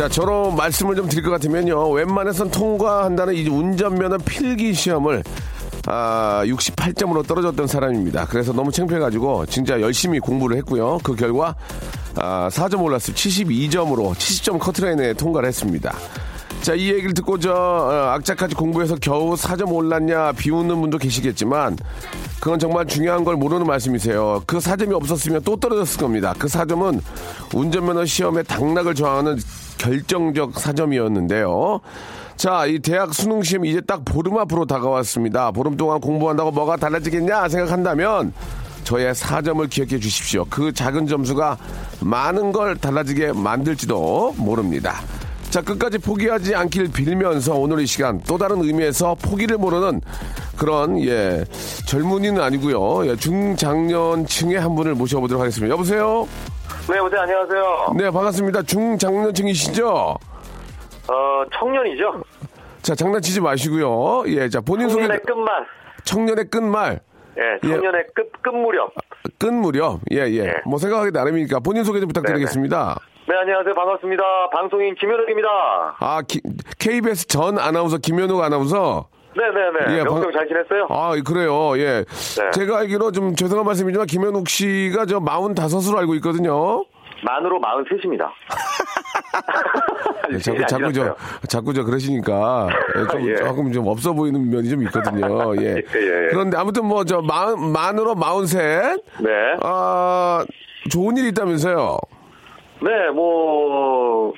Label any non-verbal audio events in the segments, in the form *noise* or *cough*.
자, 저로 말씀을 좀 드릴 것 같으면요. 웬만해선 통과한다는 이 운전면허 필기 시험을 아, 68점으로 떨어졌던 사람입니다. 그래서 너무 창피해가지고 진짜 열심히 공부를 했고요. 그 결과 아, 4점 올랐어요. 72점으로 70점 커트라인에 통과를 했습니다. 자, 이 얘기를 듣고 저 어, 악착같이 공부해서 겨우 4점 올랐냐 비웃는 분도 계시겠지만 그건 정말 중요한 걸 모르는 말씀이세요. 그 4점이 없었으면 또 떨어졌을 겁니다. 그 4점은 운전면허 시험에 당락을 저하는 결정적 4점이었는데요. 자, 이 대학 수능 시험 이제 딱 보름 앞으로 다가왔습니다. 보름 동안 공부한다고 뭐가 달라지겠냐 생각한다면 저의 4점을 기억해 주십시오. 그 작은 점수가 많은 걸 달라지게 만들지도 모릅니다. 자, 끝까지 포기하지 않길 빌면서 오늘 이 시간 또 다른 의미에서 포기를 모르는 그런, 예, 젊은이는 아니고요 예, 중장년층의 한 분을 모셔보도록 하겠습니다. 여보세요? 네, 여보세요. 안녕하세요. 네, 반갑습니다. 중장년층이시죠? 어, 청년이죠? 자, 장난치지 마시고요. 예, 자, 본인 소개, 청년의 끝말. 청년의 끝말, 예, 청년의 끝, 끝무렵. 끝 무렵. 예, 예. 네. 뭐 생각하기 나름이니까 본인 소개 좀 부탁드리겠습니다. 네, 안녕하세요. 반갑습니다. 방송인 김현욱입니다. 아, 기- KBS 전 아나운서 김현욱 아나운서. 네네네. 예, 방- 잘 지냈어요? 아, 그래요. 예. 네. 제가 알기로 좀 죄송한 말씀이지만 김현욱 씨가 저 45으로 알고 있거든요. 만으로 43입니다. 예, 자꾸, *laughs* 자꾸 저, 자꾸 저 그러시니까 예, 좀, 예. 조금 좀 없어 보이는 면이 좀 있거든요. 예. *laughs* 예, 예. 그런데 아무튼 뭐 저 만, 만으로 43. 네. 아, 좋은 일이 있다면서요. 네, 뭐,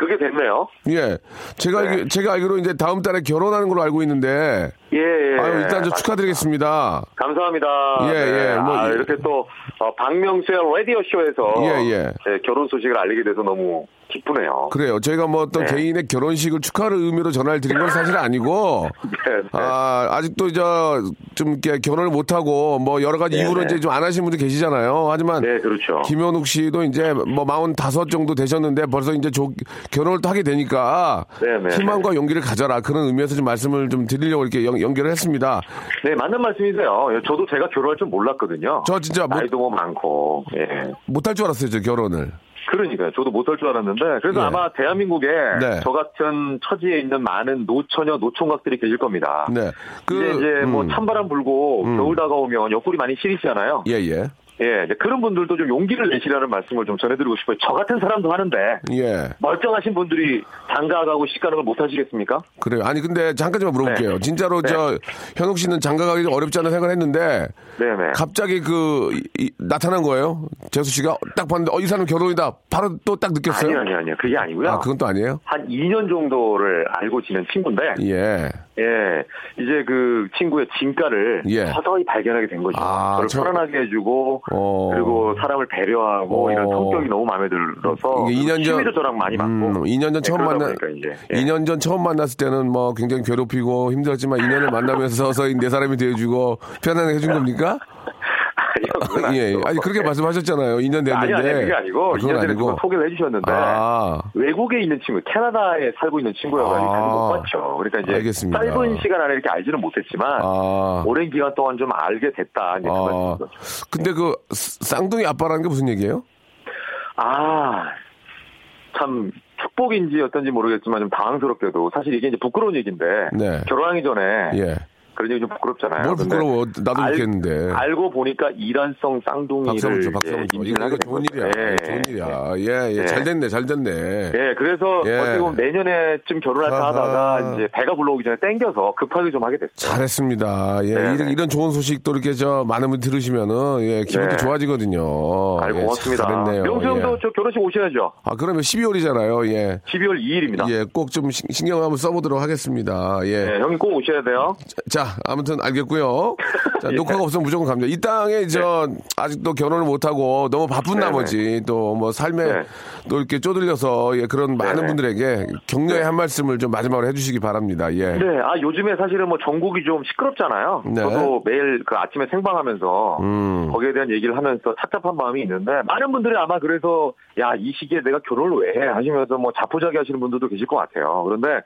그게 됐네요. 예. 제가, 네. 알기, 제가 알기로 이제 다음 달에 결혼하는 걸로 알고 있는데. 예, 예. 아유, 일단 저. 축하드리겠습니다. 감사합니다. 예, 예, 뭐, 아, 예. 이렇게 또, 어, 박명수의 라디오쇼에서. 예, 예. 결혼 소식을 알리게 돼서 너무 기쁘네요. 그래요. 저희가 뭐 어떤 네. 개인의 결혼식을 축하하는 의미로 전화를 드린 건 사실 아니고. *laughs* 네, 네. 아, 아직도 저, 좀 이렇게 결혼을 못하고 뭐 여러 가지 네, 이유로 네. 이제 좀 안 하신 분들 계시잖아요. 하지만. 네, 그렇죠. 김현욱 씨도 이제 뭐45 정도 되셨는데 벌써 이제 조- 결혼을 또 하게 되니까. 네, 네, 희망과 용기를 가져라. 그런 의미에서 좀 말씀을 좀 드리려고 이렇게 연, 연결을 했습니다. 네, 맞는 말씀이세요. 예, 저도 제가 결혼할 줄 몰랐거든요. 저 진짜 못- 나이도 뭐 많고, 예. 못할 줄 알았어요, 저 결혼을. 그러니까요. 저도 못할 줄 알았는데, 그래서 예. 아마 대한민국에 네. 저 같은 처지에 있는 많은 노처녀, 노총각들이 계실 겁니다. 네. 그, 이제, 이제 뭐 음. 찬바람 불고 겨울 다가오면 옆구리 많이 시리시잖아요. 예, 예. 예, 그런 분들도 좀 용기를 내시라는 말씀을 좀 전해드리고 싶어요. 저 같은 사람도 하는데, 예. 멀쩡하신 분들이 장가가고 시가는 걸 못 하시겠습니까? 그래요. 아니 근데 잠깐만 물어볼게요. 네. 진짜로 네. 저 현욱 씨는 장가가기 좀 어렵지 않은 생각을 했는데 네네. 갑자기 그 이- 이- 나타난 거예요. 재수 씨가 딱 봤는데 어 이 사람 결혼이다. 바로 또 딱 느꼈어요. 아니요, 아니요, 아니요. 그게 아니고요. 아 그건 또 아니에요? 한 2년 정도를 알고 지낸 친구인데, 예. 예, 이제 그 친구의 진가를 예. 서서히 발견하게 된 거죠. 아, 저를 저- 편안하게 해주고, 어. 그리고 사람을 배려하고 어. 이런 성격이 너무 마음에 들어서 이게 2년 전 취미도 저랑 많이 맞고. 음, 2년 전 예, 처음 그러다 만나 이제 예. 2년 전 처음 만났을 때는 뭐 굉장히 괴롭히고 힘들었지만 2년을 만나면서 *laughs* 서서히 내 사람이 되어주고 편안하게 해준 겁니까? 아니요, 그건 예. 아니고. 아니 그렇게 말씀하셨잖아요. 2년 됐는데. 아니, 아니, 그게 아니고, 그건 2년 전에. 누가 소개를 해주셨는데, 아. 외국에 있는 친구, 캐나다에 살고 있는 친구여가지고 아. 못 봤죠. 그러니까 이제 알겠습니다. 짧은 시간 안에 이렇게 알지는 못했지만, 아. 오랜 기간 동안 좀 알게 됐다. 이제 그 아, 거죠. 근데 그 쌍둥이 아빠라는 게 무슨 얘기예요? 아, 참 축복인지 어떤지 모르겠지만 좀 당황스럽게도 사실 이게 이제 부끄러운 얘기인데 네. 결혼하기 전에 예. 그런 얘기 좀 부끄럽잖아요. 뭘 부끄러워. 나도 알- 좋겠는데. 알고 보니까 이란성 쌍둥이를 이제 줘. 인증을 이거, 이거 좋은. 일이야. 예. 좋은 일이야. 예, 예. 예. 잘 됐네, 잘 됐네. 예, 그래서 예. 어떻게 보면 내년에쯤 결혼할까. 하다가 이제 배가 불러오기 전에 땡겨서 급하게 좀 하게 됐어요. 잘했습니다. 예, 네, 이런, 네. 이런 좋은 소식도 이렇게 저 많은 분 들으시면은 예, 기분도 네. 좋아지거든요. 아이 예, 고맙습니다. 잘했네요. 명수 형도 예. 저 결혼식 오셔야죠. 아, 그러면 12월이잖아요. 예. 12월 2일입니다. 예, 꼭 좀 신경 한번 써보도록 하겠습니다. 예. 네, 형님 꼭 오셔야 돼요. 자, 아무튼 알겠고요. 자, *laughs* 예. 녹화가 없으면 무조건 갑니다. 이 땅에 저 아직도 결혼을 못하고 너무 바쁜 네, 나머지 또 뭐 삶에 네. 또 이렇게 쪼들려서 예, 그런 많은 네. 분들에게 격려의 한 말씀을 좀 마지막으로 해주시기 바랍니다. 예. 네, 아 요즘에 사실은 뭐 전국이 좀 시끄럽잖아요. 네. 저도 매일 그 아침에 생방하면서 음. 거기에 대한 얘기를 하면서 답답한 마음이 있는데 많은 분들이 아마 그래서 야 이 시기에 내가 결혼을 왜 해 하시면서 뭐 자포자기 하시는 분들도 계실 것 같아요. 그런데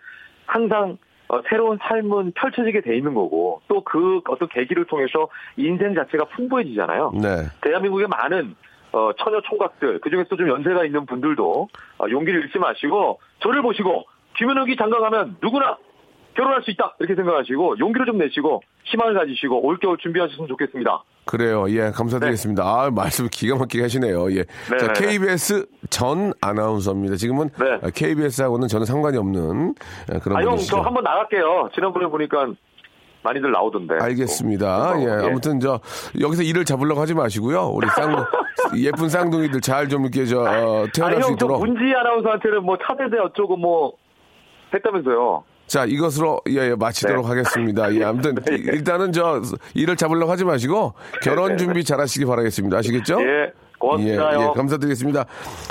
항상 어, 새로운 삶은 펼쳐지게 돼 있는 거고 또 그 어떤 계기를 통해서 인생 자체가 풍부해지잖아요. 네. 대한민국의 많은 어, 처녀 총각들 그중에서 좀 연세가 있는 분들도 어, 용기를 잃지 마시고 저를 보시고 김현욱이 장가 가면 누구나 결혼할 수 있다 이렇게 생각하시고 용기를 좀 내시고 희망을 가지시고 올겨울 준비하셨으면 좋겠습니다. 그래요. 예, 감사드리겠습니다. 아, 말씀 기가 막히게 하시네요. 예. 네, 자, 네, 네. KBS 전 아나운서입니다. 지금은 네. KBS하고는 전혀 상관이 없는 예, 그런 아 형. 저 한번 나갈게요. 지난번에 보니까 많이들 나오던데. 알겠습니다. 어, 예, 예. 아무튼 저 여기서 일을 잡으려고 하지 마시고요. 우리 쌍 *laughs* 예쁜 쌍둥이들 잘 좀 이렇게 저 어, 태어날 아니 수 형저 있도록. 문지 아나운서한테는 뭐 차세대 어쩌고 뭐 했다면서요. 자, 이것으로 예, 예, 마치도록 네. 하겠습니다. 예, 아무튼 *laughs* 일단은 저 일을 잡으려고 하지 마시고 결혼 네, 네, 준비 잘 하시기 바라겠습니다. 아시겠죠? 예 예, 고맙습니다. 예, 형. 감사드리겠습니다.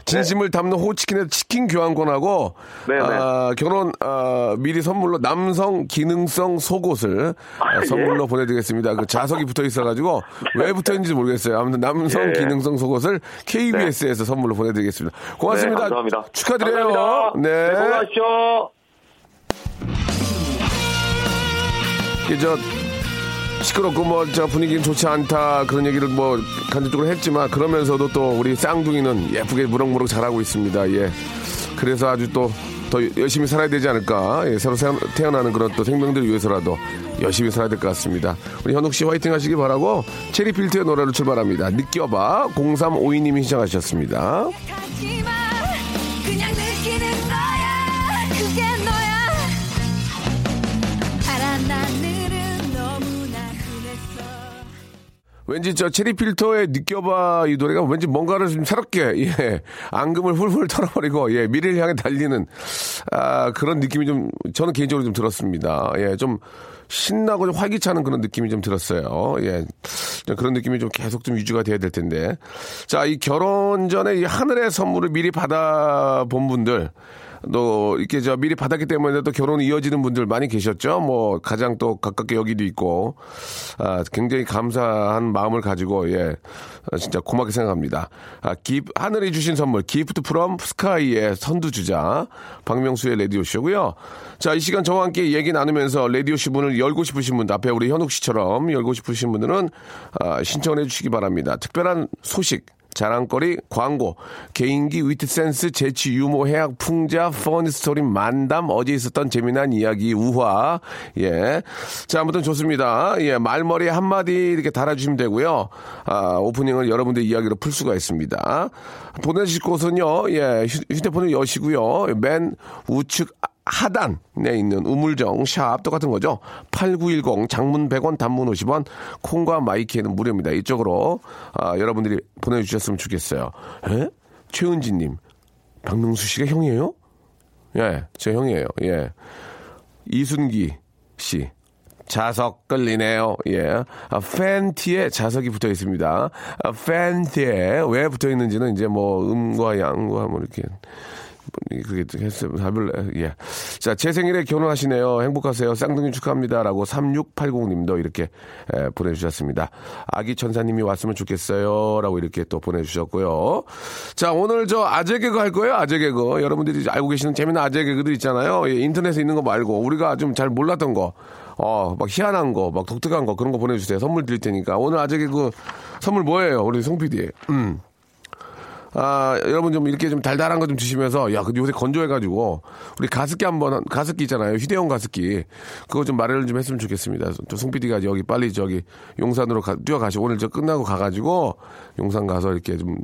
진심을 담는 호치킨의 치킨 교환권하고 네, 네. 아, 결혼 아, 미리 선물로 남성 기능성 속옷을 아, 아, 예. 선물로 보내드리겠습니다. 그 자석이 붙어 있어가지고 왜 붙어 있는지 모르겠어요. 아무튼 남성 예. 기능성 속옷을 KBS에서 선물로 보내드리겠습니다. 고맙습니다. 네, 감사합니다. 축하드려요. 감사합니다. 네. 네, 건강하십 이게 저 시끄럽고 뭐 저 분위기는 좋지 않다 그런 얘기를 뭐 간접적으로 했지만 그러면서도 또 우리 쌍둥이는 예쁘게 무럭무럭 자라고 있습니다. 예. 그래서 아주 또 더 열심히 살아야 되지 않을까. 예, 새로 세- 태어나는 그런 또 생명들을 위해서라도 열심히 살아야 될 것 같습니다. 우리 현욱 씨 화이팅 하시기 바라고 체리필트의 노래로 출발합니다. 느껴봐 0352님이 시작하셨습니다. 왠지 저 체리 필터의 느껴봐 이 노래가 왠지 뭔가를 좀 새롭게 예 앙금을 훌훌 털어버리고 예 미래를 향해 달리는 아 그런 느낌이 좀 저는 개인적으로 좀 들었습니다. 예 좀 신나고 좀 활기차는 그런 느낌이 좀 들었어요. 예좀 그런 느낌이 좀 계속 좀 유지가 돼야 될 텐데. 자 이 결혼 전에 이 하늘의 선물을 미리 받아본 분들 또 이렇게 저 미리 받았기 때문에 또 결혼이 이어지는 분들 많이 계셨죠. 뭐 가장 또 가깝게 여기도 있고 아, 굉장히 감사한 마음을 가지고 예 아, 진짜 고맙게 생각합니다. 아, 기, 하늘이 주신 선물 gift from sky의 선두주자 박명수의 라디오 쇼고요. 자 이 시간 저와 함께 얘기 나누면서 라디오 쇼 문을 열고 싶으신 분들 앞에 우리 현욱 씨처럼 열고 싶으신 분들은 아, 신청해 주시기 바랍니다. 특별한 소식 자랑거리, 광고, 개인기, 위트센스, 재치, 유머, 해학, 풍자, funny story, 만담, 어제 있었던 재미난 이야기, 우화. 예. 자, 아무튼 좋습니다. 예, 말머리 한마디 이렇게 달아주시면 되고요. 아, 오프닝을 여러분들 이야기로 풀 수가 있습니다. 보내주실 곳은요, 예, 휴- 휴대폰을 여시고요. 맨 우측 하단에 있는 우물정 샵 똑같은 거죠. 8910 장문 100원 단문 50원 콩과 My K에는 무료입니다. 이쪽으로 아, 여러분들이 보내주셨으면 좋겠어요. 에? 최은지님 박명수 씨가 형이에요? 예, 제 형이에요. 예. 이순기 씨. 자석 끌리네요. 예. 아, 팬티에 자석이 붙어 있습니다. 아, 팬티에 왜 붙어 있는지는 이제 뭐 음과 양과 뭐 이렇게 그게 했어요. 답을 예. 자, 제 생일에 결혼하시네요. 행복하세요. 쌍둥이 축하합니다라고 3680 님도 이렇게 에, 보내 주셨습니다. 아기 천사님이 왔으면 좋겠어요라고 이렇게 또 보내 주셨고요. 자, 오늘 저 아재 개그 할 거예요. 아재 개그. 여러분들이 알고 계시는 재미난 아재 개그들 있잖아요. 예, 인터넷에 있는 거 말고 우리가 좀 잘 몰랐던 거. 어, 막 희한한 거, 막 독특한 거 그런 거 보내주세요. 선물 드릴 테니까. 오늘 아재 개그 선물 뭐예요? 우리 송 PD. 음. 아, 여러분 좀 이렇게 좀 달달한 거 좀 드시면서, 야, 근데 요새 건조해가지고, 우리 가습기 한 번, 가습기 있잖아요. 휴대용 가습기. 그거 좀 마련을 좀 했으면 좋겠습니다. 또송 PD가 여기 빨리 저기 용산으로 가, 뛰어가시고, 오늘 저 끝나고 가가지고, 용산 가서 이렇게 좀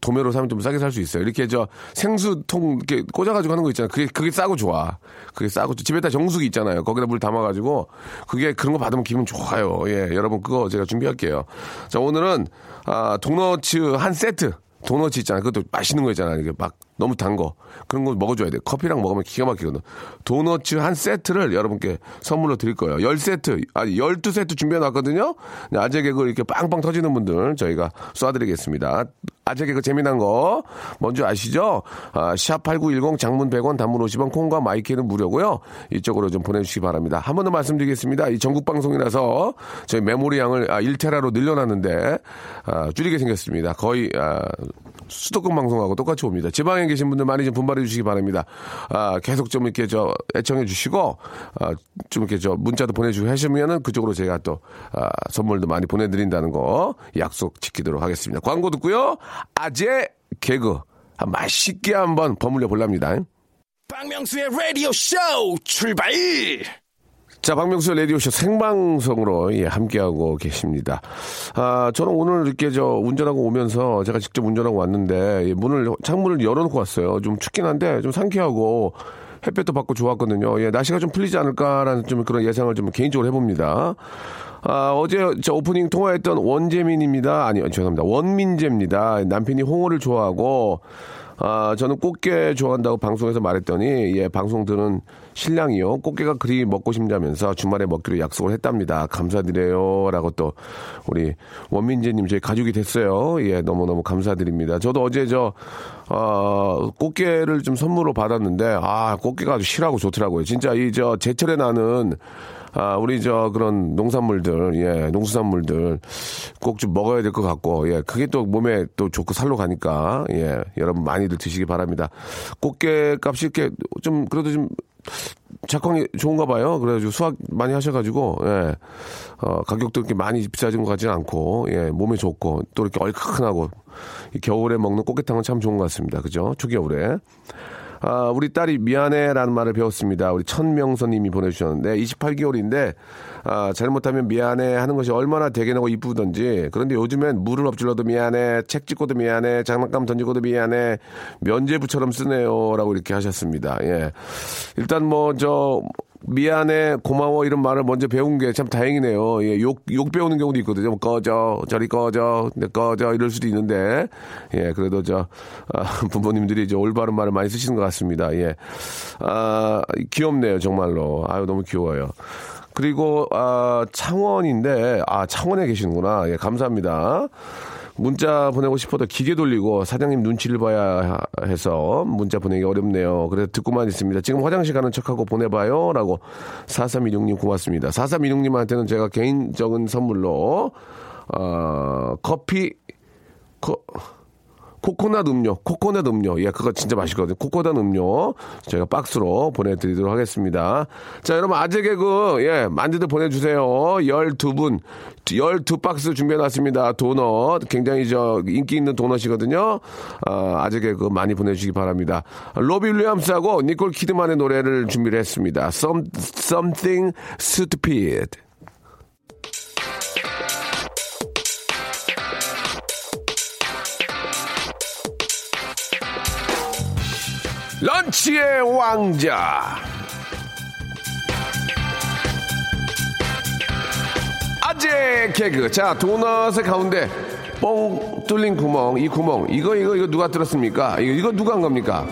도매로 사면 좀 싸게 살 수 있어요. 이렇게 저 생수통 이렇게 꽂아가지고 하는 거 있잖아요. 그게, 그게 싸고 좋아. 그게 싸고, 집에다 정수기 있잖아요. 거기다 물 담아가지고, 그게 그런 거 받으면 기분 좋아요. 예, 여러분 그거 제가 준비할게요. 자, 오늘은, 아, 도너츠 한 세트. 도너츠 있잖아요. 그것도 맛있는 거 있잖아요. 이게 막 너무 단 거. 그런 거 먹어줘야 돼. 커피랑 먹으면 기가 막히거든. 도너츠 한 세트를 여러분께 선물로 드릴 거예요. 10세트, 아니, 12세트 준비해놨거든요. 아재 개그 이렇게 빵빵 터지는 분들 저희가 쏴드리겠습니다. 아재 개그 재미난 거 뭔지 아시죠? 아, 샵8910 장문 100원 단문 50원 콩과 My K는 무료고요. 이쪽으로 좀 보내주시기 바랍니다. 한 번 더 말씀드리겠습니다. 이 전국 방송이라서 저희 메모리 양을 아, 1테라로 늘려놨는데 아, 줄이게 생겼습니다. 거의 아, 수도권 방송하고 똑같이 옵니다. 지방에 계신 분들 많이 좀 분발해 주시기 바랍니다. 아, 계속 좀 이렇게 저 애청해 주시고 아, 좀 이렇게 저 문자도 보내주고 하시면은 그쪽으로 제가 또 아, 선물도 많이 보내드린다는 거 약속 지키도록 하겠습니다. 광고 듣고요. 아재 개그 아, 맛있게 한번 버물려 볼랍니다. 박명수의 라디오 쇼 출발! 자, 박명수 라디오쇼 생방송으로 예, 함께하고 계십니다. 아, 저는 오늘 이렇게 저 운전하고 오면서 제가 직접 운전하고 왔는데 예, 문을, 창문을 열어놓고 왔어요. 좀 춥긴 한데 좀 상쾌하고 햇볕도 받고 좋았거든요. 예, 날씨가 좀 풀리지 않을까라는 좀 그런 예상을 좀 개인적으로 해봅니다. 아, 어제 저 오프닝 통화했던 원재민입니다. 아니, 죄송합니다. 원민재입니다. 남편이 홍어를 좋아하고 아, 저는 꽃게 좋아한다고 방송에서 말했더니, 예, 방송 들은 신랑이요. 꽃게가 그리 먹고 싶냐면서 주말에 먹기로 약속을 했답니다. 감사드려요. 라고 또, 우리 원민재님 저희 가족이 됐어요. 예, 너무너무 감사드립니다. 저도 어제 저, 어, 꽃게를 좀 선물로 받았는데, 아, 꽃게가 아주 실하고 좋더라고요. 진짜 이 저 제철에 나는 아, 우리 저 그런 농산물들, 예, 농수산물들 꼭 좀 먹어야 될 것 같고, 예, 그게 또 몸에 또 좋고 살로 가니까, 예, 여러분 많이들 드시기 바랍니다. 꽃게 값이 이렇게 좀 그래도 좀 작황이 좋은가 봐요. 그래가지고 수확 많이 하셔가지고, 예, 어, 가격도 이렇게 많이 비싸진 것 같지는 않고, 예, 몸에 좋고, 또 이렇게 얼큰하고, 이 겨울에 먹는 꽃게탕은 참 좋은 것 같습니다. 그죠? 초겨울에. 아, 우리 딸이 미안해라는 말을 배웠습니다. 우리 천명선님이 보내주셨는데 28개월인데 아, 잘못하면 미안해 하는 것이 얼마나 대견하고 이쁘던지 그런데 요즘엔 물을 엎질러도 미안해 책 찍고도 미안해 장난감 던지고도 미안해 면제부처럼 쓰네요라고 이렇게 하셨습니다. 예. 일단 뭐 저 미안해, 고마워 이런 말을 먼저 배운 게 참 다행이네요. 예, 욕, 욕 배우는 경우도 있거든요. 뭐 꺼져, 저리 꺼져, 내 꺼져 이럴 수도 있는데, 예, 그래도 저, 아, *laughs* 부모님들이 이제 올바른 말을 많이 쓰시는 것 같습니다. 예. 아, 귀엽네요, 정말로. 아유, 너무 귀여워요. 그리고, 아, 창원인데, 아, 창원에 계시는구나. 예, 감사합니다. 문자 보내고 싶어도 기계 돌리고 사장님 눈치를 봐야 해서 문자 보내기 어렵네요. 그래서 듣고만 있습니다. 지금 화장실 가는 척하고 보내봐요. 라고 4326님 고맙습니다. 4326님한테는 제가 개인적인 선물로, 어, 커피, 코, 코코넛 음료, 코코넛 음료. 예, 그거 진짜 맛있거든요. 코코넛 음료. 저희가 박스로 보내드리도록 하겠습니다. 자, 여러분, 아재 개그, 예, 만두들 보내주세요. 12분, 12박스 준비해놨습니다. 도넛. 굉장히 저, 인기 있는 도넛이거든요. 아, 아재 개그 많이 보내주시기 바랍니다. 로비 윌리엄스하고 니콜 키드만의 노래를 준비를 했습니다. Some, something stupid. 런치의 왕자. 아재 개그. 자, 도넛의 가운데 뻥 뚫린 구멍, 이 구멍. 이거, 이거, 이거 누가 뚫었습니까? 이거, 이거 누가 한 겁니까?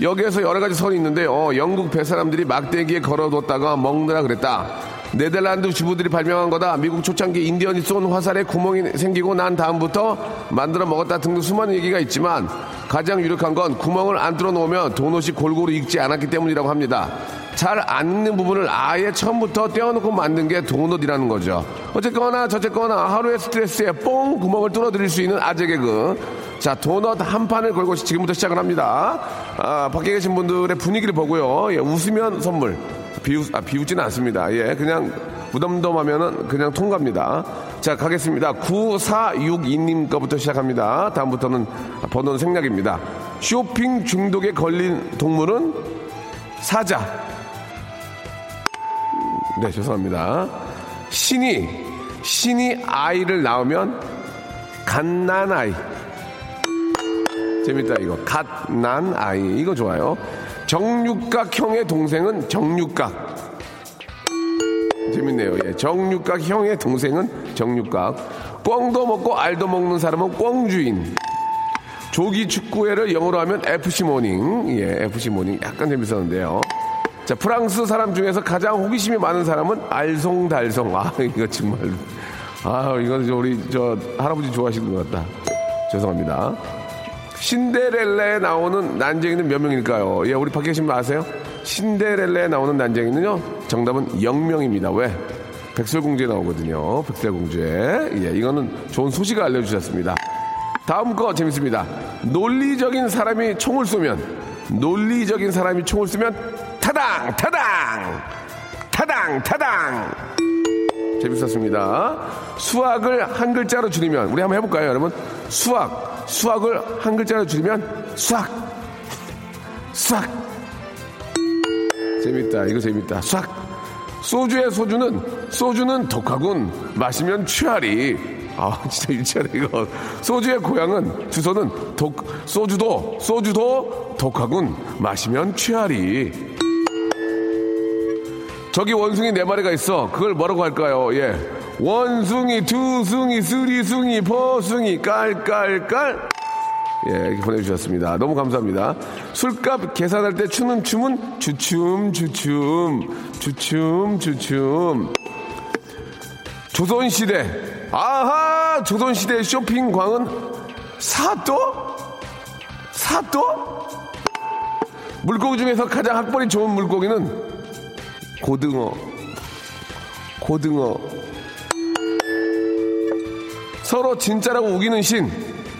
여기에서 여러 가지 설이 있는데, 어, 영국 배 사람들이 막대기에 걸어뒀다가 먹느라 그랬다. 네덜란드 주부들이 발명한 거다. 미국 초창기 인디언이 쏜 화살에 구멍이 생기고 난 다음부터 만들어 먹었다 등등 수많은 얘기가 있지만 가장 유력한 건 구멍을 안 뚫어 놓으면 도넛이 골고루 익지 않았기 때문이라고 합니다. 잘 안 익는 부분을 아예 처음부터 떼어놓고 만든 게 도넛이라는 거죠. 어쨌거나 저쨌거나 하루의 스트레스에 뽕 구멍을 뚫어드릴 수 있는 아재 개그. 자, 도넛 한 판을 걸고 지금부터 시작을 합니다. 아, 밖에 계신 분들의 분위기를 보고요. 예, 웃으면 선물. 비웃, 아, 비웃지는 않습니다. 예, 그냥 무덤덤하면은 그냥 통과입니다. 자, 가겠습니다. 9462님 거부터 시작합니다. 다음부터는 번호는 생략입니다. 쇼핑 중독에 걸린 동물은 사자. 네, 죄송합니다. 신이, 신이 아이를 낳으면 갓난 아이. 재밌다, 이거. 갓난 아이. 이거 좋아요. 정육각형의 동생은 정육각. 재밌네요. 예. 정육각 형의 동생은 정육각. 꽝도 먹고 알도 먹는 사람은 꽝주인. 조기 축구회를 영어로 하면 FC morning. 예, FC morning. 약간 재밌었는데요. 자, 프랑스 사람 중에서 가장 호기심이 많은 사람은 알쏭달쏭. 아, *laughs* 이거 정말. 아, 이건 저 우리 저 할아버지 좋아하시는 것 같다. 죄송합니다. 신데렐라에 나오는 난쟁이는 몇 명일까요? 예, 우리 밖에 계신 분 아세요? 신데렐라에 나오는 난쟁이는요, 정답은 0명입니다. 왜? 백설공주에 나오거든요. 백설공주에. 예, 이거는 좋은 소식을 알려주셨습니다. 다음 거 재밌습니다. 논리적인 사람이 총을 쏘면, 논리적인 사람이 총을 쏘면, 타당! 타당! 타당! 타당! 재밌었습니다. 수학을 한 글자로 줄이면, 우리 한번 해볼까요, 여러분? 수학. 수학을 한 글자로 줄이면, 수학. 수학. 재밌다. 이거 재밌다. 수학. 소주의 소주는, 소주는 독하군. 마시면 취하리. 아, 진짜 유치하네, 이거. 소주의 고향은, 주소는 독, 소주도, 소주도 독하군. 마시면 취하리. 저기 원숭이 네 마리가 있어. 그걸 뭐라고 할까요? 예. 원숭이, 두숭이, 쓰리숭이, 퍼숭이, 깔깔깔. 예, 이렇게 보내주셨습니다. 너무 감사합니다. 술값 계산할 때 추는 춤은 주춤, 주춤, 주춤, 주춤. 조선시대. 아하! 조선시대 쇼핑광은 사또? 사또? 물고기 중에서 가장 학벌이 좋은 물고기는 고등어. 고등어. 서로 진짜라고 우기는 신.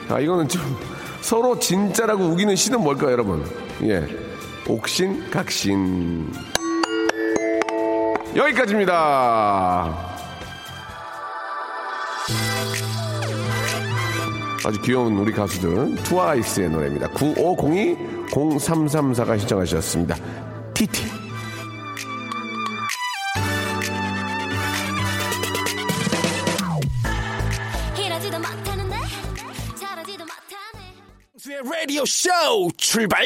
아, 이거는 좀, 서로 진짜라고 우기는 신은 뭘까요, 여러분? 예. 옥신, 각신. 여기까지입니다. 아주 귀여운 우리 가수들, 트와이스의 노래입니다. 9502-0334가 신청하셨습니다. 티티. 쇼 출발!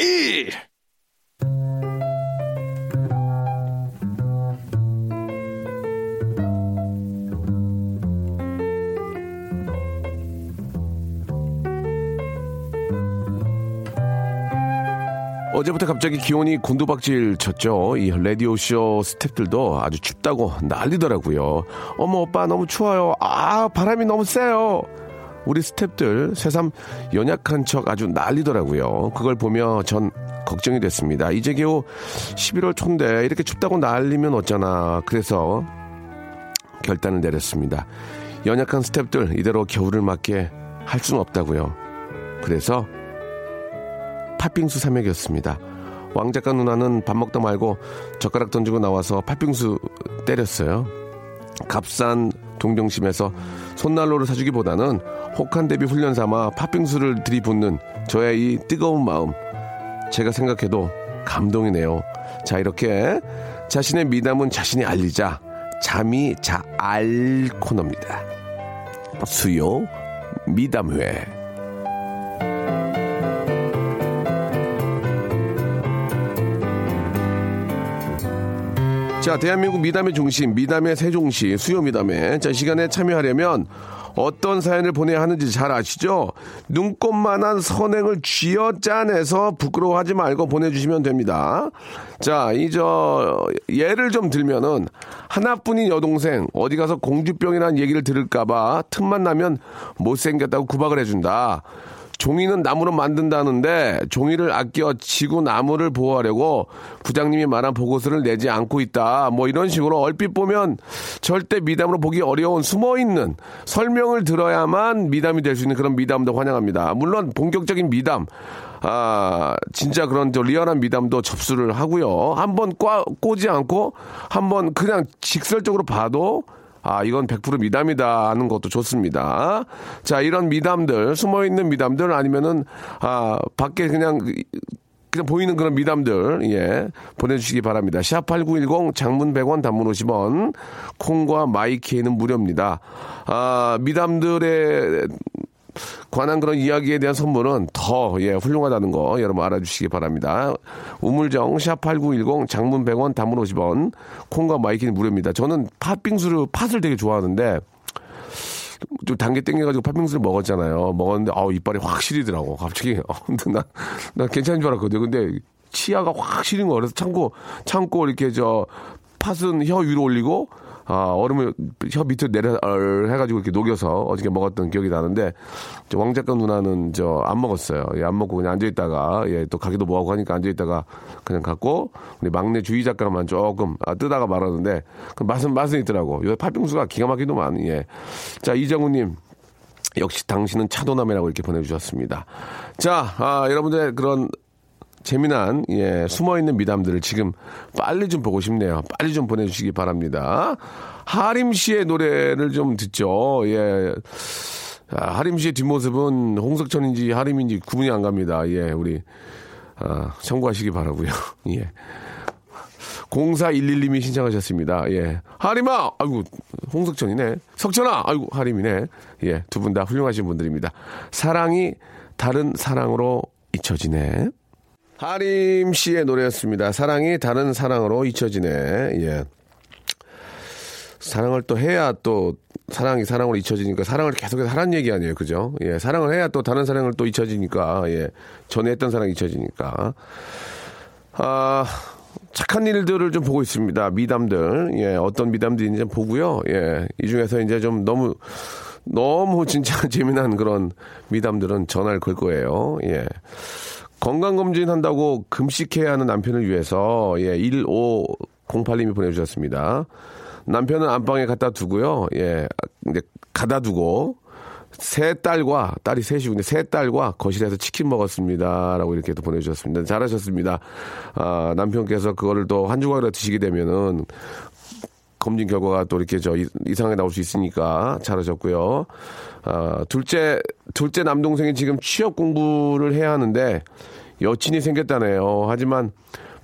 어제부터 갑자기 기온이 곤두박질 쳤죠. 이 라디오쇼 스탭들도 아주 춥다고 난리더라고요. 어머, 오빠 너무 추워요. 아, 바람이 너무 세요. 우리 스탭들 새삼 연약한 척 아주 난리더라고요. 그걸 보며 전 걱정이 됐습니다. 이제 겨우 11월 초인데 이렇게 춥다고 난리면 어쩌나. 그래서 결단을 내렸습니다. 연약한 스탭들 이대로 겨울을 맞게 할 수는 없다고요. 그래서 팥빙수 사 먹였습니다. 왕 작가 누나는 밥 먹다 말고 젓가락 던지고 나와서 팥빙수 때렸어요. 값싼 동정심에서 손난로를 사주기보다는 혹한 대비 훈련 삼아 팥빙수를 들이붓는 저의 이 뜨거운 마음 제가 생각해도 감동이네요. 자 이렇게 자신의 미담은 자신이 알리자 잠이 자알 코너입니다. 수요 미담회 자, 대한민국 미담의 중심, 미담의 세종시, 수요 미담회. 자, 시간에 참여하려면 어떤 사연을 보내야 하는지 잘 아시죠? 눈꽃만한 선행을 쥐어 짜내서 부끄러워하지 말고 보내주시면 됩니다. 자, 이 저 예를 좀 들면은 하나뿐인 여동생 어디 가서 공주병이라는 얘기를 들을까봐 틈만 나면 못생겼다고 구박을 해준다. 종이는 나무로 만든다는데 종이를 아껴 지구 나무를 보호하려고 부장님이 말한 보고서를 내지 않고 있다. 뭐 이런 식으로 얼핏 보면 절대 미담으로 보기 어려운 숨어 있는 설명을 들어야만 미담이 될 수 있는 그런 미담도 환영합니다. 물론 본격적인 미담 아, 진짜 그런 저 리얼한 미담도 접수를 하고요. 한번 꼬지 않고 한번 그냥 직설적으로 봐도 아, 이건 100% 미담이다 하는 것도 좋습니다. 자, 이런 미담들, 숨어 있는 미담들 아니면은, 아, 밖에 그냥, 그냥 보이는 그런 미담들, 예, 보내주시기 바랍니다. 샵 8910 장문 100원 단문 50원, 콩과 My K에는 무료입니다. 아, 미담들의 관한 그런 이야기에 대한 선물은 더, 예, 훌륭하다는 거 여러분 알아주시기 바랍니다. 우물정 샵8910 장문 100원 단문 50원 콩과 My K는 무료입니다. 저는 팥빙수를 팥을 되게 좋아하는데 좀 단계 땡겨가지고 팥빙수를 먹었잖아요. 먹었는데 아우 이빨이 확 시리더라고. 갑자기 *laughs* 어, 근데 나, 나 괜찮은 줄 알았거든요. 근데 치아가 확 시린 거 그래서 참고 참고 이렇게 저 팥은 혀 위로 올리고 아, 얼음을 혀 밑으로 내려 해가지고 이렇게 녹여서 어저께 먹었던 기억이 나는데 왕 작가 누나는 저 안 먹었어요. 예, 안 먹고 그냥 앉아 있다가 예, 또 가기도 뭐하고 하니까 앉아 있다가 그냥 갔고 우리 막내 주희 작가만 조금 아, 뜨다가 말았는데 그 맛은 맛은 있더라고. 요 팥빙수가 기가 막히도만 예. 자 이정우님. 역시 당신은 차도남이라고 이렇게 보내주셨습니다. 자, 아, 여러분들 그런 재미난 예, 숨어 있는 미담들을 지금 빨리 좀 보고 싶네요. 빨리 좀 보내주시기 바랍니다. 하림 씨의 노래를 좀 듣죠. 예. 아, 하림 씨의 뒷모습은 홍석천인지 하림인지 구분이 안 갑니다. 예, 우리 아, 참고하시기 바라고요. *laughs* 예. 0411님이 신청하셨습니다. 예. 하림아! 아이고, 홍석천이네. 석천아! 아이고, 하림이네. 예, 두 분 다 훌륭하신 분들입니다. 사랑이 다른 사랑으로 잊혀지네. 하림 씨의 노래였습니다. 사랑이 다른 사랑으로 잊혀지네. 예. 사랑을 또 해야 또 사랑이 사랑으로 잊혀지니까 사랑을 계속해서 하란 얘기 아니에요. 그죠? 예. 사랑을 해야 또 다른 사랑을 또 잊혀지니까, 예. 전에 했던 사랑이 잊혀지니까. 아, 착한 일들을 좀 보고 있습니다. 미담들. 예. 어떤 미담들인지 좀 보고요. 예. 이 중에서 이제 좀 너무, 너무 진짜 *laughs* 재미난 그런 미담들은 전화를 걸 거예요. 예. 건강검진 한다고 금식해야 하는 남편을 위해서, 예, 1508님이 보내주셨습니다. 남편은 안방에 갖다 두고요, 예, 이제 가다 두고, 세 딸과, 딸이 셋이군요. 세 딸과 거실에서 치킨 먹었습니다. 라고 이렇게 또 보내주셨습니다. 잘하셨습니다. 아, 남편께서 그거를 또 한 조각이라도 드시게 되면은, 검진 결과가 또 이렇게 저 이상하게 나올 수 있으니까 잘하셨고요. 아, 둘째, 둘째 남동생이 지금 취업 공부를 해야 하는데 여친이 생겼다네요. 하지만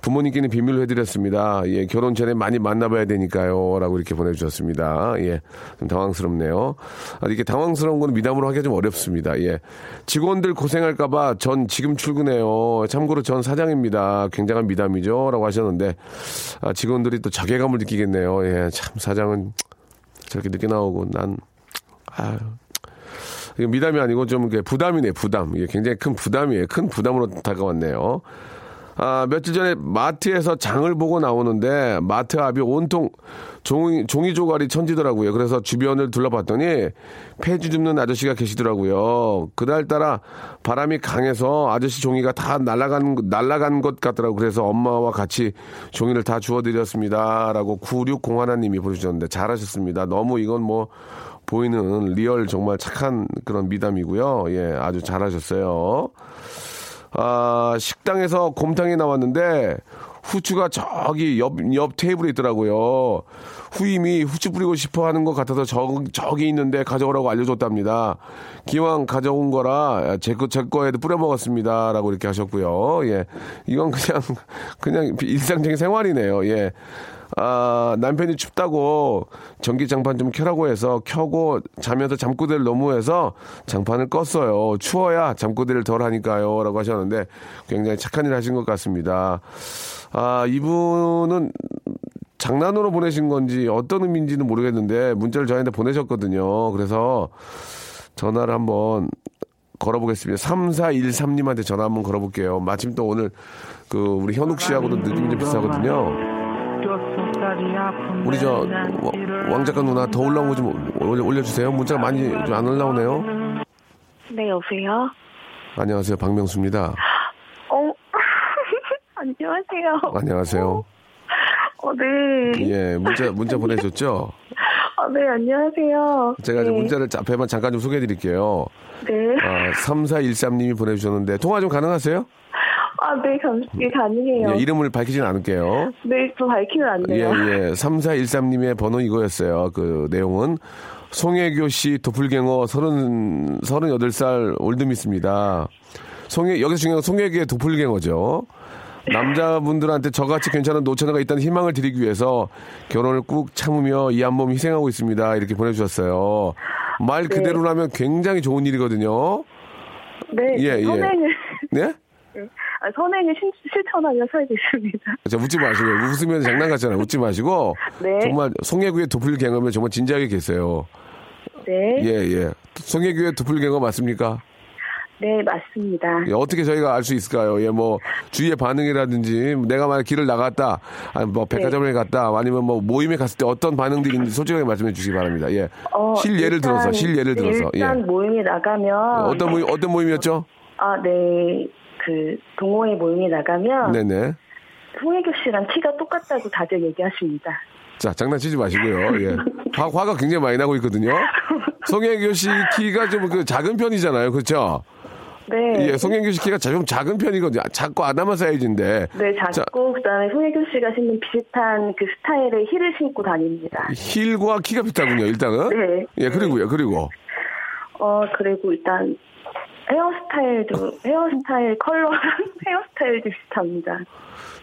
부모님께는 비밀로 해드렸습니다. 예, 결혼 전에 많이 만나봐야 되니까요. 라고 이렇게 보내주셨습니다. 예, 좀 당황스럽네요. 아, 이렇게 당황스러운 건 미담으로 하기가 좀 어렵습니다. 예. 직원들 고생할까봐 전 지금 출근해요. 참고로 전 사장입니다. 굉장한 미담이죠. 라고 하셨는데, 아, 직원들이 또 자괴감을 느끼겠네요. 예, 참, 사장은 저렇게 늦게 나오고 난, 아유. 미담이 아니고 좀 부담이네, 부담. 이게 굉장히 큰 부담이에요. 큰 부담으로 다가왔네요. 아, 며칠 전에 마트에서 장을 보고 나오는데 마트 앞이 온통 종이, 종이 조각이 천지더라고요. 그래서 주변을 둘러봤더니 폐지 줍는 아저씨가 계시더라고요. 그날따라 바람이 강해서 아저씨 종이가 다 날아간, 날아간 것 같더라고요. 그래서 엄마와 같이 종이를 다 주워드렸습니다. 라고 9601님이 보내주셨는데 잘하셨습니다. 너무 이건 뭐 보이는 real 정말 착한 그런 미담이고요. 예, 아주 잘하셨어요. 아, 식당에서 곰탕이 나왔는데 후추가 저기 옆, 옆 테이블에 있더라고요. 후임이 후추 뿌리고 싶어 하는 것 같아서 저, 저기 있는데 가져오라고 알려줬답니다. 기왕 가져온 거라 제 거, 제 거에도 뿌려 먹었습니다. 라고 이렇게 하셨고요. 예. 이건 그냥, 그냥 일상적인 생활이네요. 예. 아, 남편이 춥다고 전기장판 좀 켜라고 해서 켜고 자면서 잠꼬대를 너무 해서 장판을 껐어요. 추워야 잠꼬대를 덜 하니까요. 라고 하셨는데 굉장히 착한 일 하신 것 같습니다. 아, 이분은 장난으로 보내신 건지 어떤 의미인지는 모르겠는데 문자를 저희한테 보내셨거든요. 그래서 전화를 한번 걸어보겠습니다. 3413님한테 전화 한번 걸어볼게요. 마침 또 오늘 그 우리 현욱 씨하고도 느낌이 좀 비슷하거든요. 우리 저 왕작가 누나 더 올라온 거 좀 올려주세요. 문자가 많이 좀 안 올라오네요. 네, 여보세요? 안녕하세요. 박명수입니다. 어, *laughs* 안녕하세요. 안녕하세요. 어, 네. 예, 문자, 문자 *laughs* 보내셨죠? 아, 네, 안녕하세요. 제가 네. 문자를 앞에만 잠깐 좀 소개해 드릴게요. 네. 아, 3413님이 보내주셨는데, 통화 좀 가능하세요? 아, 네, 감, 예, 가능해요. 예, 이름을 밝히진 않을게요. 네, 저 밝히면 안 예, 돼요. 예. 3413님의 번호 이거였어요. 그 내용은 송혜교 씨 도플갱어 30, 38살 올드미스입니다. 송혜, 여기서 중요한 건 송혜교의 도플갱어죠. 남자분들한테 저같이 괜찮은 노처녀가 있다는 희망을 드리기 위해서 결혼을 꾹 참으며 이 한 몸 희생하고 있습니다. 이렇게 보내주셨어요. 말 그대로라면 굉장히 좋은 일이거든요. 네, 예, 예. 선행을, 네? 아, 선행을 실, 실천하며 살고 있습니다. 자, 웃지 마시고. 웃으면 장난 같잖아요. 웃지 마시고. 네. 정말 송혜교의 도플갱어면 정말 진지하게 계세요. 네. 예, 예. 송혜교의 도플갱어 맞습니까? 네, 맞습니다. 예, 어떻게 저희가 알 수 있을까요? 예, 뭐, 주위의 반응이라든지, 내가 만약 길을 나갔다, 아니, 뭐, 백화점에 갔다, 아니면 뭐, 모임에 갔을 때 어떤 반응들이 있는지 솔직하게 말씀해 주시기 바랍니다. 예. 어, 실예를 일단- 들어서, 실예를 네, 들어서, 예. 일단 모임에 나가면. 어떤 모임, 어떤 모임이었죠? 아, 네. 그, 동호회 모임에 나가면. 네네. 송혜교 씨랑 키가 똑같다고 다들 얘기하십니다. 자, 장난치지 마시고요. 예. 화, 화가 굉장히 많이 나고 있거든요. 송혜교 씨 키가 좀 그 작은 편이잖아요. 그렇죠? 네. 예, 송혜교 씨 키가 좀 작은 편이거든요. 작고 아담한 사이즈인데. 네, 자, 작고 그다음에 송혜교 씨가 신는 비슷한 그 스타일의 힐을 신고 다닙니다. 힐과 키가 비슷하군요, 일단은. 네. 예, 그리고요, 그리고. 어 그리고 일단 헤어스타일도 헤어스타일 컬러랑 *laughs* 헤어스타일도 비슷합니다.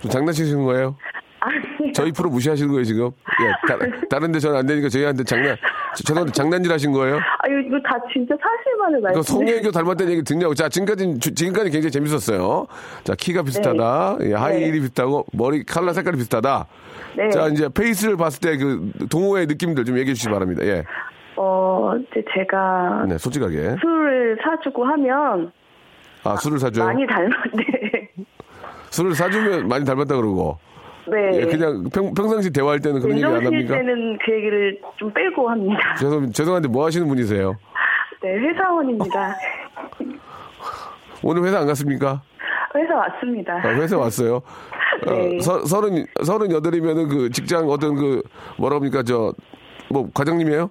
좀 장난치시는 거예요? 아니, 저희 프로 무시하시는 거예요, 지금? 예, 다, *laughs* 른 데서는 안 되니까 저희한테 장난, 저- 죄송한데 장난질 하신 거예요? 아 이거 다 진짜 사실만을 그 말씀드려요. 송혜교 닮았다는 얘기 듣냐고. 자, 지금까지, 주- 지금까지 굉장히 재밌었어요. 자, 키가 비슷하다. 예, 하이힐이 비슷하고, 머리 컬러 색깔이 비슷하다. 네. 자, 이제 페이스를 봤을 때 그 동호회 느낌들 좀 얘기해 주시기 바랍니다. 예. 어 이제 제가 네, 솔직하게. 술을 사주고 하면 아, 술을 사줘요? 많이 닮았네. *laughs* 술을 사주면 많이 닮았다 그러고. 네. 예, 그냥 평, 평상시 대화할 때는 그런 얘기 안 합니까? 때는 그 얘기를 좀 빼고 합니다. *laughs* 죄송, 죄송한데 뭐 하시는 분이세요? 네, 회사원입니다. 오늘 회사 안 갔습니까? 회사 왔습니다. 아, 회사 왔어요. *laughs* 네. 어, 서, 서른, 서른 여덟이면은 그 직장 어떤 그, 뭐라 합니까, 저, 뭐, 과장님이에요?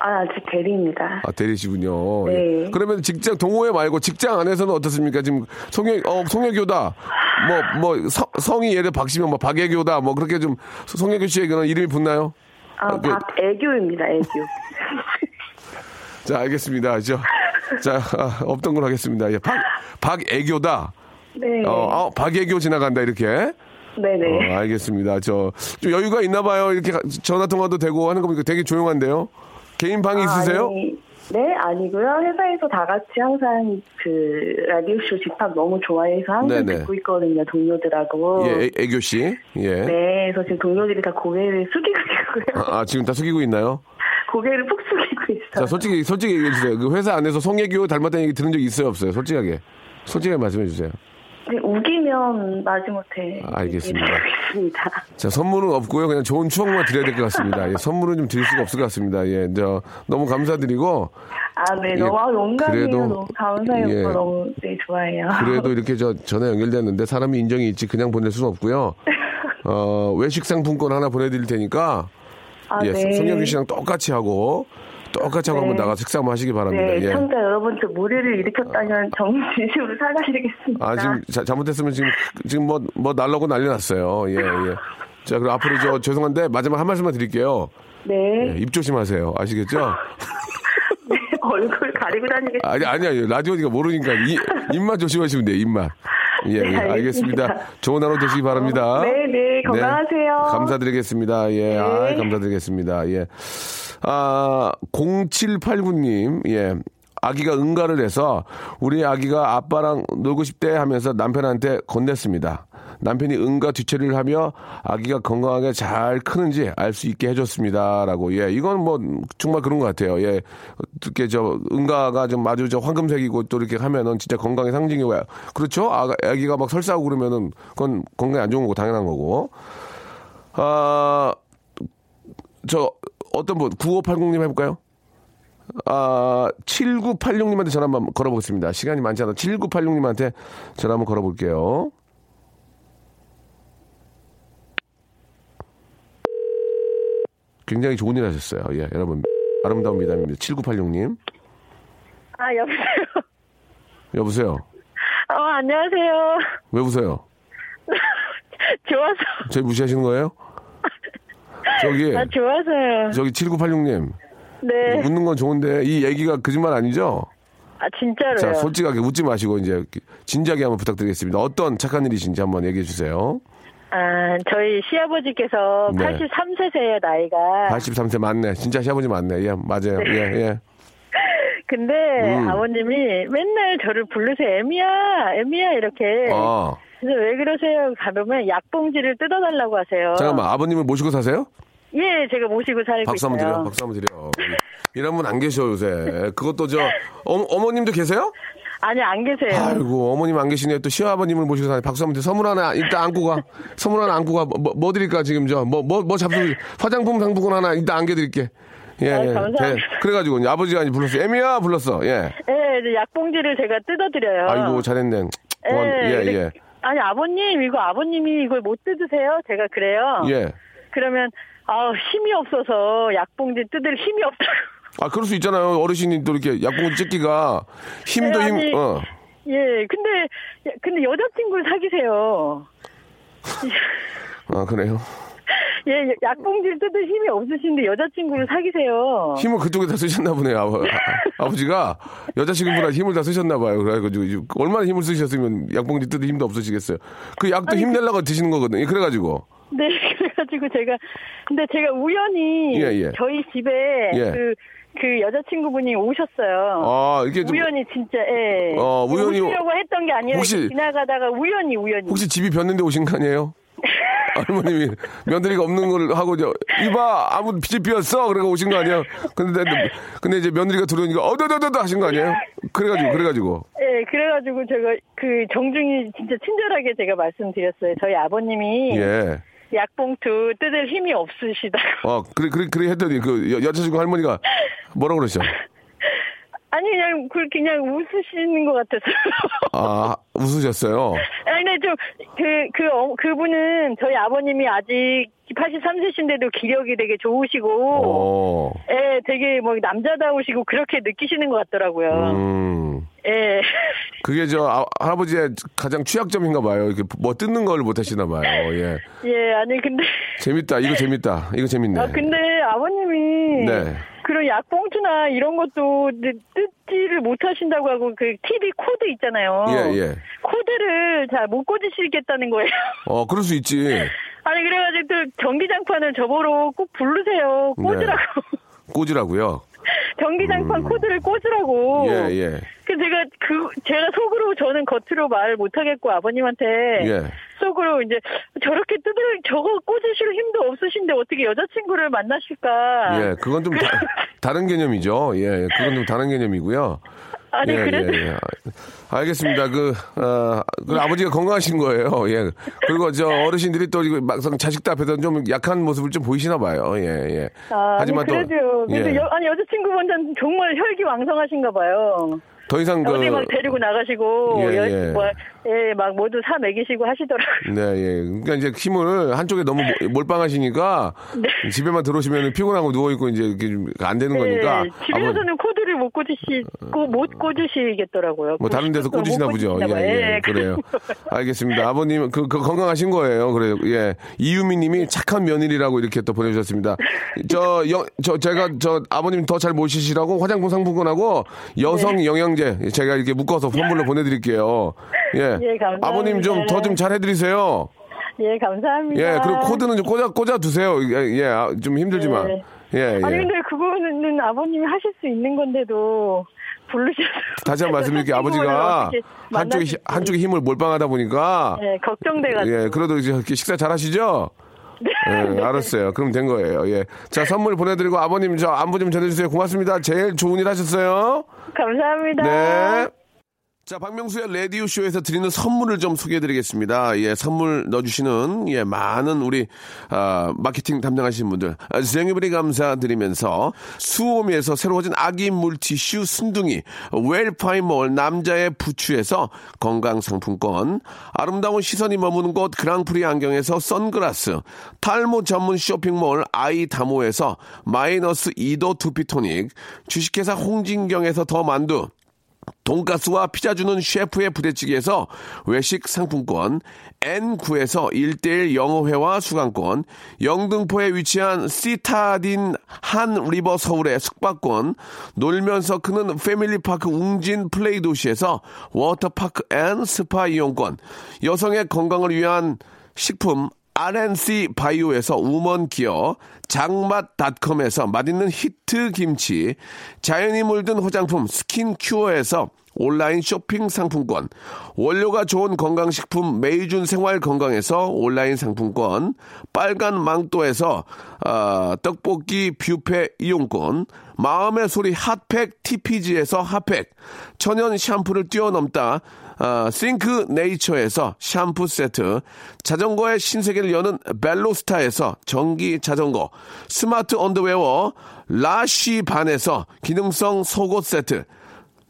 아, 아직 대리입니다. 아, 대리시군요. 네. 예. 그러면 직장, 동호회 말고 직장 안에서는 어떻습니까? 지금 송혜, 어, 송혜교다. 뭐, 뭐, 성, 성이 예를 박시면 뭐, 박애교다. 뭐, 그렇게 좀, 송혜교 씨에게는 이름이 붙나요? 아, 그- 박애교입니다, 애교. *laughs* 자, 알겠습니다. 저, 자, 아, 없던 걸로 하겠습니다. 예, 박, 박애교다. 네. 어, 어, 박애교 지나간다, 이렇게. 네네. 어, 알겠습니다. 저, 좀 여유가 있나 봐요. 이렇게 가- 전화 통화도 되고 하는 거 보니까 되게 조용한데요. 개인 방이 있으세요? 아니, 네, 아니고요. 회사에서 다 같이 항상 그 라디오쇼 집합 너무 좋아해서 항상 네네. 듣고 있거든요, 동료들하고. 예, 애- 애교 씨. 예. 네, 그래서 지금 동료들이 다 고개를 숙이고 있고요. 아, 아, 지금 다 숙이고 있나요? 고개를 푹 숙이고 있어요. 자, 솔직히, 솔직히 얘기해 주세요. 그 회사 안에서 송혜교 닮았다는 얘기 들은 적 있어요, 없어요? 솔직하게. 솔직하게 말씀해 주세요. 네, 우기면 마지못해 아, 알겠습니다. *laughs* 자, 선물은 없고요. 그냥 좋은 추억만 드려야 될 것 같습니다. 예, 선물은 좀 드릴 수가 없을 것 같습니다. 예, 저, 너무 감사드리고, 아, 네, 예, 너무 아. 그래도- 너무 감사해요. 예. 너무 네, 좋아해요. 그래도 이렇게 저 전화 연결됐는데 사람이 인정이 있지 그냥 보낼 수는 없고요. *laughs* 어, 외식 상품권 하나 보내드릴 테니까, 아, 예, 네. 송영규 씨랑 똑같이 하고, 똑같이 하고 네. 한번 나가 식사 한번 하시기 바랍니다. 네, 예. 청자 여러분 저 무리를 일으켰다면 정진심으로 *laughs* 사과드리겠습니다. 아, 지금 자- 잘못했으면 지금, 지금 뭐, 뭐 날라고 난리 났어요. 예, 예. 자, 그럼 앞으로 저 죄송한데 마지막 한 말씀만 드릴게요. 네, 예, 입 조심하세요. 아시겠죠? *laughs* 얼굴 가리고 다니겠습니다. 아니, 아니, 아니. 라디오니까 모르니까 이, 입만 조심하시면 돼요, 입만. 예, 네, 예, 알겠습니다. 알겠습니다. 좋은 하루 되시기 바랍니다. 네, 네, 건강하세요. 감사드리겠습니다. 예, 네. 아, 감사드리겠습니다. 예. 아, 0789님, 예. 아기가 응가를 해서 우리 아기가 아빠랑 놀고 싶대 하면서 남편한테 건넸습니다. 남편이 응가 뒤처리를 하며 아기가 건강하게 잘 크는지 알 수 있게 해줬습니다. 라고. 예, 이건 뭐 정말 그런 것 같아요. 예. 어떻게 저 응가가 좀 아주 저 황금색이고 또 이렇게 하면은 진짜 건강의 상징이고. 그렇죠? 아, 아기가 막 설사하고 그러면은 그건 건강에 안 좋은 거고 당연한 거고. 아, 저 어떤 분 9580님 해볼까요? 아, 7986님한테 전화 한번 걸어보겠습니다. 시간이 많지 않아. 7986님한테 전화 한번 걸어볼게요. 굉장히 좋은 일 하셨어요. 예, 여러분. 아름다운 미담입니다. 7986님. 아, 여보세요? 여보세요. 어, 안녕하세요. 왜 웃어요? *laughs* 좋아서. 저희 무시하시는 거예요? 저기, 아, 좋아서요. 저기 7986님. 네. 웃는 건 좋은데 이 얘기가 거짓말 아니죠? 아, 진짜로요. 자, 솔직하게 웃지 마시고 이제 진지하게 한번 부탁드리겠습니다. 어떤 착한 일이신지 한번 얘기해 주세요. 아, 저희 시아버지께서 네. 83세세요, 나이가. 83세 맞네. 진짜 시아버지 맞네. 예, 맞아요. 예, 예. 근데 음. 아버님이 맨날 저를 부르세요. 애미야, 애미야, 이렇게. 아, 그래서 왜 그러세요? 가보면 약봉지를 뜯어달라고 하세요. 잠깐만. 아버님을 모시고 사세요? 예, 제가 모시고 살고 박수 한번. 드려. 박수 한번 드려. 이런 분 안 계셔 요새. 그것도 저 어, 어머님도 계세요? 아니, 안 계세요. 아이고 어머님 안 계시네. 또 시아버님을 모시고 사네. 박수 한번 드려. 선물 하나 일단 안고 가. 선물 하나 안고 가. 뭐, 뭐 드릴까 지금 저뭐뭐 뭐 잡수 화장품 상품권 하나 일단 안겨드릴게. 예, 아, 예. 감사합니다. 네. 그래가지고 이제 아버지가 이제 불렀어. 애미야 불렀어. 예. 예, 이제 약봉지를 제가 뜯어드려요. 아이고 잘했네. 고맙- 예, 근데- 예. 아니, 아버님, 이거 아버님이 이걸 못 뜯으세요? 제가 그래요. 예. 그러면, 아 힘이 없어서 약봉지 뜯을 힘이 없다고. 아, 그럴 수 있잖아요. 어르신이 또 이렇게 약봉지 찍기가 힘도 네, 힘, 아니, 어. 예, 근데, 근데 여자친구를 사귀세요. 아, 그래요? 예, 약봉지를 뜯을 힘이 없으신데 여자친구를 사귀세요. 힘을 그쪽에 다 쓰셨나 보네요. 아버, *laughs* 아, 버 지가 여자친구보다 힘을 다 쓰셨나 봐요. 그래가지고 얼마나 힘을 쓰셨으면 약봉지 뜯을 힘도 없으시겠어요. 그 약도 힘내려고 드시는 거거든요. 그래가지고. 네, *laughs* 그래가지고 제가, 근데 제가 우연히 예, 예. 저희 집에 예. 그, 그 여자친구분이 오셨어요. 아, 이게 좀 우연히 진짜, 예. 어, 우연히 오시려고 했던 게 아니라 혹시- 지나가다가 우연히, 우연히. 혹시 집이 변는데 오신 거 아니에요? *laughs* 할머님이 며느리가 없는 걸 하고 저 이봐 아무 집 비었어 그래가 오신 거 아니에요? 근데 근데 이제 며느리가 들어오니까 어더더더더 하신 거 아니에요? 그래가지고 그래가지고 예, 그래가지고 제가 그 정중히 진짜 친절하게 제가 말씀드렸어요. 저희 아버님이 예. 약봉투 뜯을 힘이 없으시다고. 어, 그래, 그래, 그래 했더니 그 여, 여자친구 할머니가 뭐라 그러셔? 아니 그냥 그 그냥 웃으시는 것 같아서. 아, 웃으셨어요. *laughs* 아니 근데 좀그그 그, 어, 그분은 저희 아버님이 아직 83세신데도 기력이 되게 좋으시고, 어, 예, 되게 뭐 남자다우시고 그렇게 느끼시는 것 같더라고요. 음. 예. *laughs* 그게 저 아, 할아버지의 가장 취약점인가 봐요. 이렇게 뭐 뜯는 걸 못 하시나 봐요. 예. 예, 아니 근데 *laughs* 재밌다. 이거 재밌다. 이거 재밌네. 아 근데 아버님이 네. 그런 약봉투나 이런 것도 뜯- 뜯지를 못 하신다고 하고 그 TV 코드 있잖아요. 예, 예. 코드를 잘 못 꽂으시겠다는 거예요. 어, 그럴 수 있지. *laughs* 아니 그래가지고 또 전기장판을 저보러 꼭 부르세요. 네. 꽂으라고. 꽂으라고요. *laughs* 전기장판 코드를 꽂으라고. 음. 예, 예. 그 제가 그 제가 속으로 저는 겉으로 말 못하겠고 아버님한테 예. 속으로 이제 저렇게 뜯을 저거 꽂으실 힘도 없으신데 어떻게 여자친구를 만나실까? 예, 그건 좀 다, 다른 개념이죠. 예, 그건 좀 다른 개념이고요. 아니 예, 그래도 예, 예. 알겠습니다. 그, 어, 그 아버지가 건강하신 거예요. 예. 그리고 저 어르신들이 또 막상 자식들 앞에서 좀 약한 모습을 좀 보이시나 봐요. 예, 예. 아, 하지만 아니, 그래도 또, 그래도 예. 여, 아니 여자친구분은 정말 혈기왕성하신가 봐요. 더 이상 그, 어디 막 데리고 나가시고 예, 여- 예. 뭐, 예, 막 모두 사 먹이시고 하시더라고요. 네, 예. 그러니까 이제 힘을 한쪽에 너무 몰- 몰빵하시니까 네. 집에만 들어오시면 피곤하고 누워 있고 이제 이렇게 좀 안 되는 거니까. 예, 집에서는 코드를 못 꽂으시고 못 꽂으시겠더라고요. 뭐 다른 데서 못 꽂으시나 보죠. 예. 예, 예, 그래요. 알겠습니다. 아버님 그, 그 건강하신 거예요. 그래요. 예. 이유미님이 착한 며느리라고 이렇게 또 보내주셨습니다. *laughs* 저, 영, 저 제가 저 아버님 더 잘 모시시라고 화장품 상품권하고 여성 네. 영양제 제가 이렇게 묶어서 선물로 보내드릴게요. 예. 예, 감사합니다. 아버님 좀 더 좀 잘 해드리세요. 예, 감사합니다. 예. 그리고 코드는 좀 꽂아 꽂아 두세요. 예, 예. 아, 좀 힘들지만. 네. 예, 예. 아니 근데 그거는 아버님이 하실 수 있는 건데도 부르셔서 다시 한 번 말씀드릴게요. *laughs* 아버지가 한쪽에, 만나실지. 한쪽에 힘을 몰빵하다 보니까 예, 걱정돼가지고 예, 그래도 이제 식사 잘 하시죠? 예, *laughs* 알았어요. 그럼 된 거예요. 예. 자, 선물 보내드리고 아버님 저 안부 좀 전해주세요. 고맙습니다. 제일 좋은 일 하셨어요. 감사합니다. 네. 자, 박명수의 라디오쇼에서 드리는 선물을 좀 소개해 드리겠습니다. 예, 선물 넣어주시는, 예, 많은 우리, 아, 마케팅 담당하시는 분들, 아, 생일분이 감사드리면서, 수오미에서 새로워진 아기 물티슈 순둥이, 웰파이몰 남자의 부추에서 건강상품권, 아름다운 시선이 머무는 곳 그랑프리 안경에서 선글라스, 탈모 전문 쇼핑몰 아이다모에서 마이너스 2도 두피토닉, 주식회사 홍진경에서 더 만두, 돈가스와 피자 주는 셰프의 부대찌개에서 외식 상품권, N9에서 1대1 영어회화 수강권, 영등포에 위치한 시타딘 한리버 서울의 숙박권, 놀면서 크는 패밀리파크 웅진 플레이 도시에서 워터파크 and 스파 이용권, 여성의 건강을 위한 식품 RNC 바이오에서 우먼 기어, 장맛닷컴에서 맛있는 히트 김치, 자연이 물든 화장품 스킨 큐어에서 온라인 쇼핑 상품권, 원료가 좋은 건강식품 메이준 생활 건강에서 온라인 상품권, 빨간 망토에서 어, 떡볶이 뷔페 이용권, 마음의 소리 핫팩 TPG에서 핫팩, 천연 샴푸를 뛰어넘다 어, 싱크 네이처에서 샴푸 세트, 자전거의 신세계를 여는 벨로스타에서 전기 자전거, 스마트 언더웨어 라쉬 반에서 기능성 속옷 세트,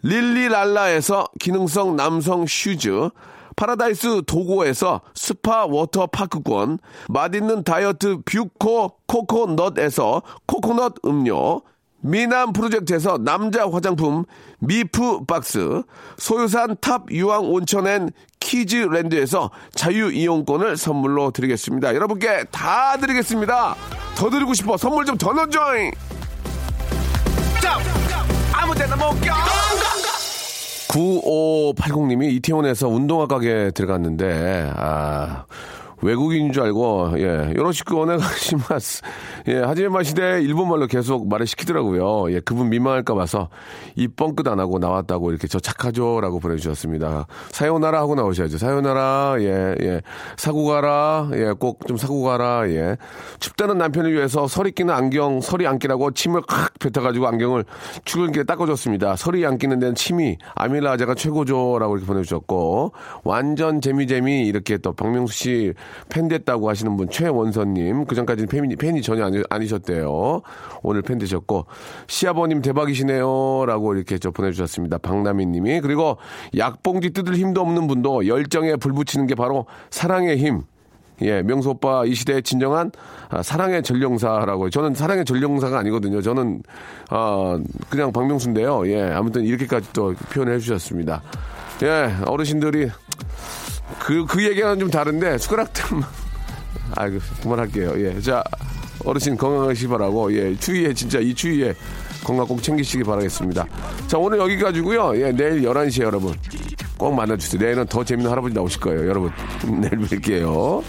릴리랄라에서 기능성 남성 슈즈, 파라다이스 도고에서 스파 워터 파크권, 맛있는 다이어트 뷰코 코코넛에서 코코넛 음료, 미남 프로젝트에서 남자 화장품 미프 박스, 소요산 탑 유황 온천엔 키즈랜드에서 자유 이용권을 선물로 드리겠습니다. 여러분께 다 드리겠습니다. 더 드리고 싶어 선물 좀 더 넣어줘잉. 아무 데나 못 껴. 9580님이 이태원에서 운동화 가게 들어갔는데, 아, 외국인인 줄 알고, 예, 요러시고 오네가시마스. *laughs* 예, 하지메 마시대 일본말로 계속 말을 시키더라고요. 예, 그분 민망할까 봐서 이 뻥끗 안 하고 나왔다고 이렇게 저 착하죠? 라고 보내주셨습니다. 사요나라 하고 나오셔야죠. 사요나라, 예, 예. 사고 가라, 예, 꼭 좀 사고 가라, 예. 춥다는 남편을 위해서 서리 끼는 안경, 서리 안 끼라고 침을 칵 뱉어가지고 안경을 출근길에 닦아줬습니다. 서리 안 끼는 데는 침이 아밀라제가 최고죠. 라고 이렇게 보내주셨고, 완전 재미 재미 이렇게 또 박명수 씨팬 됐다고 하시는 분 최원선님 그 전까지는 팬이, 팬이 전혀 아니, 아니셨대요. 오늘 팬 되셨고 시아버님 대박이시네요라고 이렇게 저 보내주셨습니다. 박나미님이 그리고 약봉지 뜯을 힘도 없는 분도 열정에 불 붙이는 게 바로 사랑의 힘. 예, 명수 오빠 이 시대의 진정한 아, 사랑의 전령사라고. 저는 사랑의 전령사가 아니거든요. 저는 어, 그냥 박명수인데요. 예, 아무튼 이렇게까지 또 표현해 주셨습니다. 예, 어르신들이 그, 그 얘기와는 좀 다른데, 숟가락들, *laughs* 아이고, 그만할게요. 예. 자, 어르신 건강하시기 바라고, 예. 추위에, 진짜 이 추위에 건강 꼭 챙기시기 바라겠습니다. 자, 오늘 여기까지고요 예, 내일 11시에 여러분. 꼭 만나주세요. 내일은 더 재밌는 할아버지 나오실 거예요. 여러분, *laughs* 내일 뵐게요.